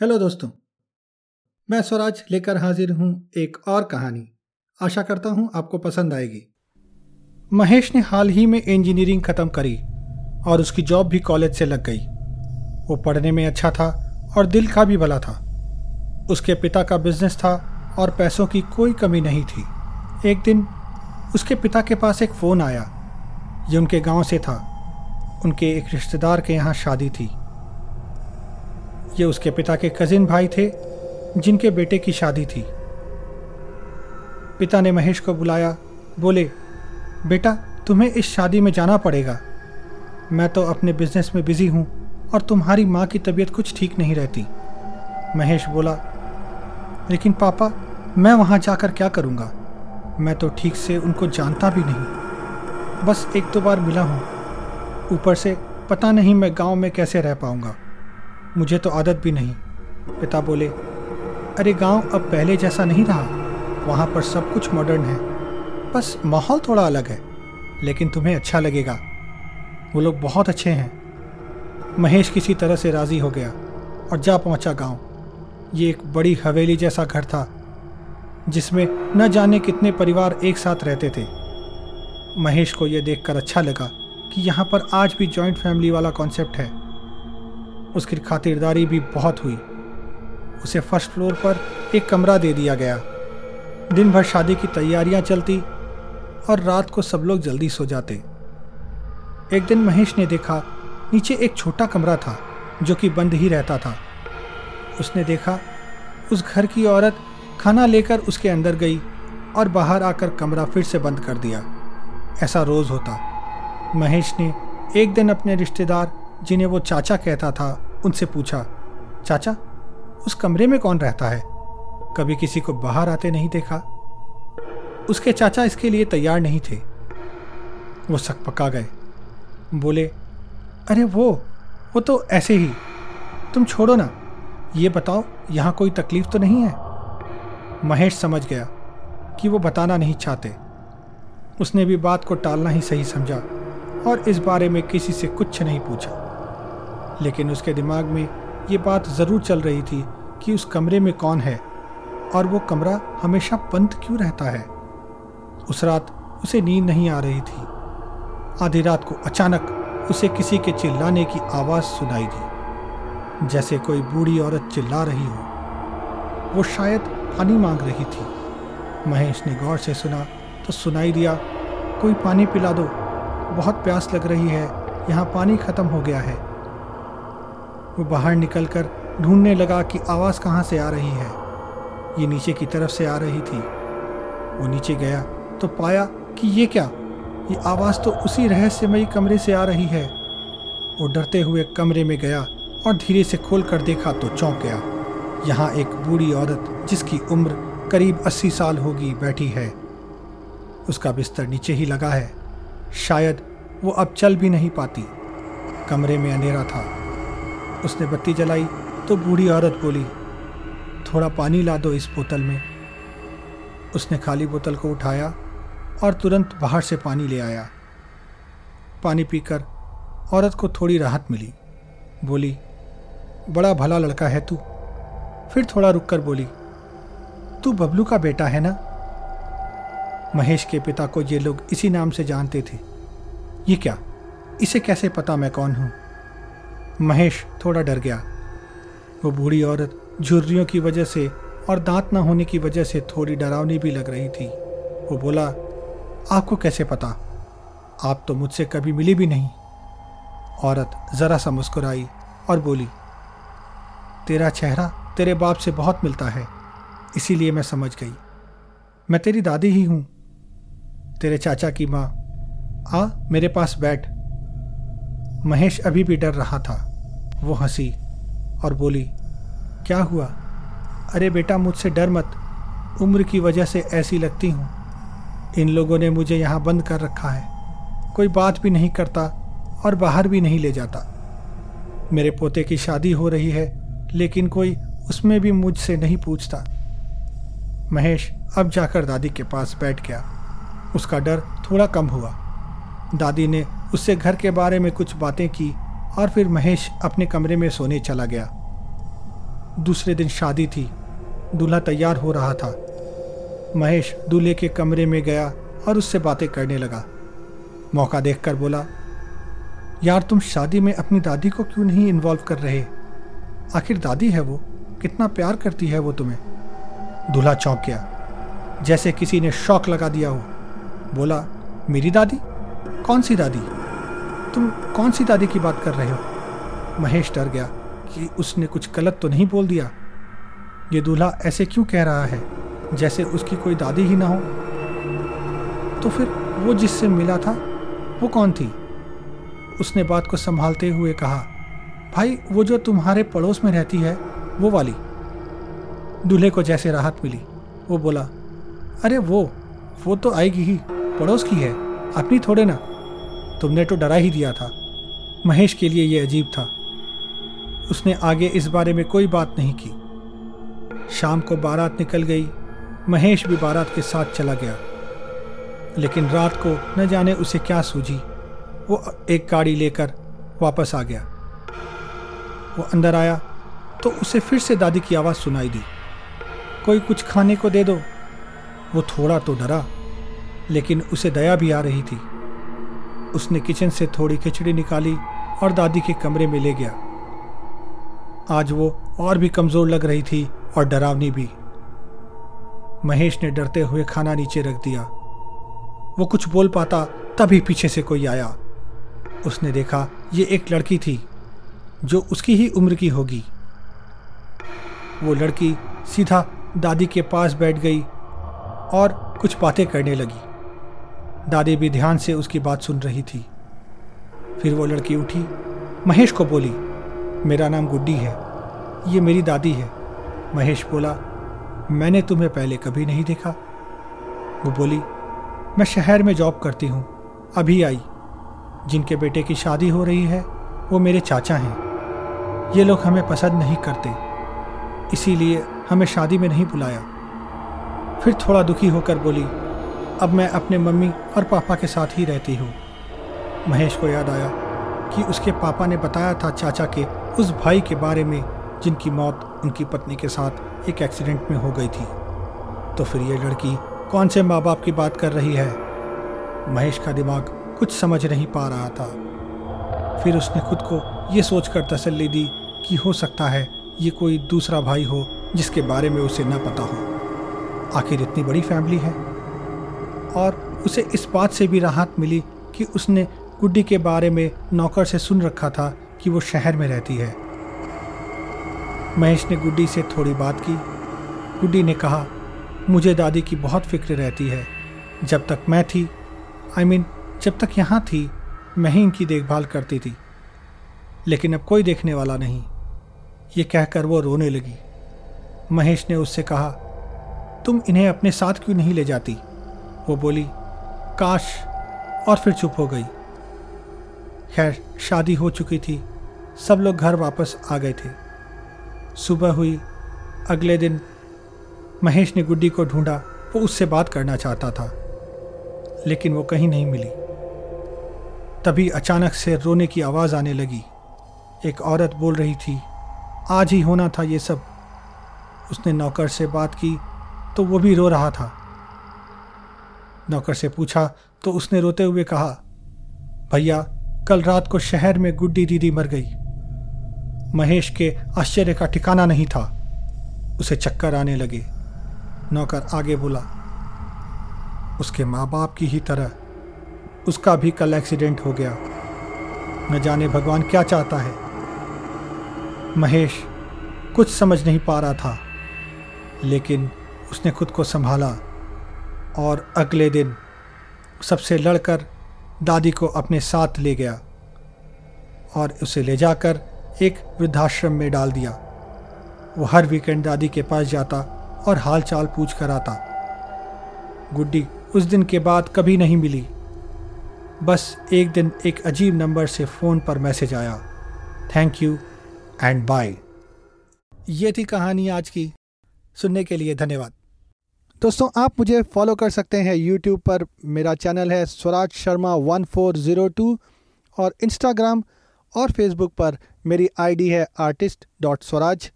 Hello दोस्तों, मैं स्वराज लेकर हाजिर हूँ एक और कहानी। आशा करता हूँ आपको पसंद आएगी। महेश ने हाल ही में इंजीनियरिंग खत्म करी और उसकी जॉब भी कॉलेज से लग गई। वो पढ़ने में अच्छा था और दिल का भी भला था। उसके पिता का बिज़नेस था और पैसों की कोई कमी नहीं थी। एक दिन उसके पिता के पास एक फ़ोन आया। ये उनके गाँव से था। उनके एक रिश्तेदार के यहाँ शादी थी। ये उसके पिता के कजिन भाई थे, जिनके बेटे की शादी थी। पिता ने महेश को बुलाया, बोले, बेटा, तुम्हें इस शादी में जाना पड़ेगा। मैं तो अपने बिज़नेस में बिज़ी हूँ और तुम्हारी माँ की तबीयत कुछ ठीक नहीं रहती। महेश बोला, लेकिन पापा, मैं वहाँ जाकर क्या करूँगा? मैं तो ठीक से उनको जानता भी नहीं। बस एक दो बार मिला हूँ। ऊपर से पता नहीं मैं गाँव में कैसे रह पाऊँगा। मुझे तो आदत भी नहीं। पिता बोले, अरे गाँव अब पहले जैसा नहीं रहा। वहाँ पर सब कुछ मॉडर्न है। बस माहौल थोड़ा अलग है, लेकिन तुम्हें अच्छा लगेगा। वो लोग बहुत अच्छे हैं। महेश किसी तरह से राज़ी हो गया और जा पहुँचा गाँव। ये एक बड़ी हवेली जैसा घर था, जिसमें न जाने कितने परिवार एक साथ रहते थे। महेश को यह देखकर अच्छा लगा कि यहाँ पर आज भी जॉइंट फैमिली वाला कॉन्सेप्ट है। उसकी खातिरदारी भी बहुत हुई। उसे फ़र्स्ट फ्लोर पर एक कमरा दे दिया गया। दिन भर शादी की तैयारियाँ चलती और रात को सब लोग जल्दी सो जाते। एक दिन महेश ने देखा, नीचे एक छोटा कमरा था जो कि बंद ही रहता था। उसने देखा, उस घर की औरत खाना लेकर उसके अंदर गई और बाहर आकर कमरा फिर से बंद कर दिया। ऐसा रोज़ होता। महेश ने एक दिन अपने रिश्तेदार, जिन्हें वो चाचा कहता था उनसे पूछा, चाचा, उस कमरे में कौन रहता है? कभी किसी को बाहर आते नहीं देखा? उसके चाचा इसके लिए तैयार नहीं थे। वो सक पका गए। बोले, अरे वो वो तो ऐसे ही। तुम छोड़ो ना। ये बताओ, यहाँ कोई तकलीफ़ तो नहीं है? महेश समझ गया कि वो बताना नहीं चाहते। उसने भी बात को टालना ही सही समझा और इस बारे में किसी से कुछ नहीं पूछा। लेकिन उसके दिमाग में ये बात ज़रूर चल रही थी कि उस कमरे में कौन है और वो कमरा हमेशा बंद क्यों रहता है। उस रात उसे नींद नहीं आ रही थी। आधी रात को अचानक उसे किसी के चिल्लाने की आवाज़ सुनाई दी, जैसे कोई बूढ़ी औरत चिल्ला रही हो। वो शायद पानी मांग रही थी। महेश ने गौर से सुना तो सुनाई दिया, कोई पानी पिला दो, बहुत प्यास लग रही है, यहाँ पानी ख़त्म हो गया है। वो बाहर निकलकर ढूँढने लगा कि आवाज़ कहाँ से आ रही है। ये नीचे की तरफ़ से आ रही थी। वो नीचे गया तो पाया कि ये क्या? ये आवाज़ तो उसी रहस्यमयी कमरे से आ रही है। वो डरते हुए कमरे में गया और धीरे से खोल कर देखा तो चौंक गया। यहाँ एक बूढ़ी औरत जिसकी उम्र करीब अस्सी साल होगी बैठी है। उसका बिस्तर नीचे ही लगा है। शायद वो अब चल भी नहीं पाती। कमरे में अंधेरा था। उसने बत्ती जलाई तो बूढ़ी औरत बोली, थोड़ा पानी ला दो इस बोतल में। उसने खाली बोतल को उठाया और तुरंत बाहर से पानी ले आया। पानी पीकर औरत को थोड़ी राहत मिली। बोली, बड़ा भला लड़का है तू। फिर थोड़ा रुक कर बोली, तू बबलू का बेटा है ना? महेश के पिता को ये लोग इसी नाम से जानते थे। ये क्या? इसे कैसे पता मैं कौन हूँ? महेश थोड़ा डर गया। वो बूढ़ी औरत झुर्रियों की वजह से और दांत ना होने की वजह से थोड़ी डरावनी भी लग रही थी। वो बोला, आपको कैसे पता? आप तो मुझसे कभी मिली भी नहीं। औरत ज़रा सा मुस्कुराई और बोली, तेरा चेहरा तेरे बाप से बहुत मिलता है, इसीलिए मैं समझ गई। मैं तेरी दादी ही हूँ। तेरे चाचा की माँ, आ, मेरे पास बैठ। महेश अभी भी डर रहा था। वो हँसी और बोली, क्या हुआ? अरे बेटा, मुझसे डर मत। उम्र की वजह से ऐसी लगती हूँ। इन लोगों ने मुझे यहाँ बंद कर रखा है। कोई बात भी नहीं करता और बाहर भी नहीं ले जाता। मेरे पोते की शादी हो रही है, लेकिन कोई उसमें भी मुझसे नहीं पूछता। महेश अब जाकर दादी के पास बैठ गया। उसका डर थोड़ा कम हुआ। दादी ने उससे घर के बारे में कुछ बातें की और फिर महेश अपने कमरे में सोने चला गया। दूसरे दिन शादी थी। दूल्हा तैयार हो रहा था। महेश दूल्हे के कमरे में गया और उससे बातें करने लगा। मौका देखकर बोला, यार, तुम शादी में अपनी दादी को क्यों नहीं इन्वॉल्व कर रहे? आखिर दादी है वो? कितना प्यार करती है वो तुम्हें? दूल्हा चौंक गया। जैसे किसी ने शौक लगा दिया हो। बोला, मेरी दादी? कौन सी दादी? तुम कौन सी दादी की बात कर रहे हो? महेश डर गया कि उसने कुछ गलत तो नहीं बोल दिया। ये दूल्हा ऐसे क्यों कह रहा है? जैसे उसकी कोई दादी ही ना हो। तो फिर वो जिससे मिला था, वो कौन थी? उसने बात को संभालते हुए कहा, भाई, वो जो तुम्हारे पड़ोस में रहती है, वो वाली। दूल्हे को जैसे राहत मिली। वो बोला, अरे वो वो तो आएगी ही, पड़ोस की है, अपनी थोड़े ना। तुमने तो डरा ही दिया था। महेश के लिए यह अजीब था। उसने आगे इस बारे में कोई बात नहीं की। शाम को बारात निकल गई। महेश भी बारात के साथ चला गया। लेकिन रात को न जाने उसे क्या सूझी। वो एक गाड़ी लेकर वापस आ गया। वो अंदर आया तो उसे फिर से दादी की आवाज़ सुनाई दी। कोई कुछ खाने को दे दो। वो थोड़ा तो डरा, लेकिन उसे दया भी आ रही थी। उसने किचन से थोड़ी खिचड़ी निकाली और दादी के कमरे में ले गया। आज वो और भी कमज़ोर लग रही थी और डरावनी भी। महेश ने डरते हुए खाना नीचे रख दिया। वो कुछ बोल पाता तभी पीछे से कोई आया। उसने देखा ये एक लड़की थी जो उसकी ही उम्र की होगी। वो लड़की सीधा दादी के पास बैठ गई और कुछ बातें करने लगी। दादी भी ध्यान से उसकी बात सुन रही थी। फिर वो लड़की उठी। महेश को बोली, मेरा नाम गुड्डी है। ये मेरी दादी है। महेश बोला, मैंने तुम्हें पहले कभी नहीं देखा। वो बोली, मैं शहर में जॉब करती हूँ। अभी आई। जिनके बेटे की शादी हो रही है, वो मेरे चाचा हैं। ये लोग हमें पसंद नहीं करते। इसीलिए हमें शादी में नहीं बुलाया। फिर थोड़ा दुखी होकर बोली अब मैं अपने मम्मी और पापा के साथ ही रहती हूँ। महेश को याद आया कि उसके पापा ने बताया था चाचा के उस भाई के बारे में, जिनकी मौत उनकी पत्नी के साथ एक एक्सीडेंट में हो गई थी। तो फिर ये लड़की कौन से माँ बाप की बात कर रही है? महेश का दिमाग कुछ समझ नहीं पा रहा था। फिर उसने खुद को ये सोचकर तसल्ली दी कि हो सकता है ये कोई दूसरा भाई हो, जिसके बारे में उसे न पता हो। आखिर इतनी बड़ी फैमिली है? और उसे इस बात से भी राहत मिली कि उसने गुड्डी के बारे में नौकर से सुन रखा था कि वो शहर में रहती है। महेश ने गुड्डी से थोड़ी बात की। गुड्डी ने कहा मुझे दादी की बहुत फ़िक्र रहती है। जब तक मैं थी आई I मीन mean, जब तक यहाँ थी मैं ही इनकी देखभाल करती थी। लेकिन अब कोई देखने वाला नहीं। ये कहकर वो रोने लगी। महेश ने उससे कहा तुम इन्हें अपने साथ क्यों नहीं ले जाती? वो बोली, काश, और फिर चुप हो गई। खैर, शादी हो चुकी थी, सब लोग घर वापस आ गए थे। सुबह हुई, अगले दिन महेश ने गुड्डी को ढूंढा, वो उससे बात करना चाहता था, लेकिन वो कहीं नहीं मिली। तभी अचानक से रोने की आवाज़ आने लगी। एक औरत बोल रही थी, आज ही होना था ये सब। उसने नौकर से बात की तो वो भी रो रहा था। नौकर से पूछा तो उसने रोते हुए कहा, भैया, कल रात को शहर में गुड्डी दीदी मर गई। महेश के आश्चर्य का ठिकाना नहीं था। उसे चक्कर आने लगे। नौकर आगे बोला, उसके माँ बाप की ही तरह, उसका भी कल एक्सीडेंट हो गया। न जाने भगवान क्या चाहता है? महेश कुछ समझ नहीं पा रहा था, लेकिन उसने खुद को संभाला। और अगले दिन सबसे लड़कर दादी को अपने साथ ले गया और उसे ले जाकर एक वृद्धाश्रम में डाल दिया। वो हर वीकेंड दादी के पास जाता और हाल चाल पूछ कर आता। गुड्डी उस दिन के बाद कभी नहीं मिली। बस एक दिन एक अजीब नंबर से फ़ोन पर मैसेज आया। थैंक यू एंड बाय ये थी कहानी आज की। सुनने के लिए धन्यवाद। दोस्तों, आप मुझे फॉलो कर सकते हैं यूट्यूब पर। मेरा चैनल है Swaraj Sharma one four zero two और इंस्टाग्राम और फेसबुक पर मेरी आईडी है आर्टिस्ट डॉट स्वराज।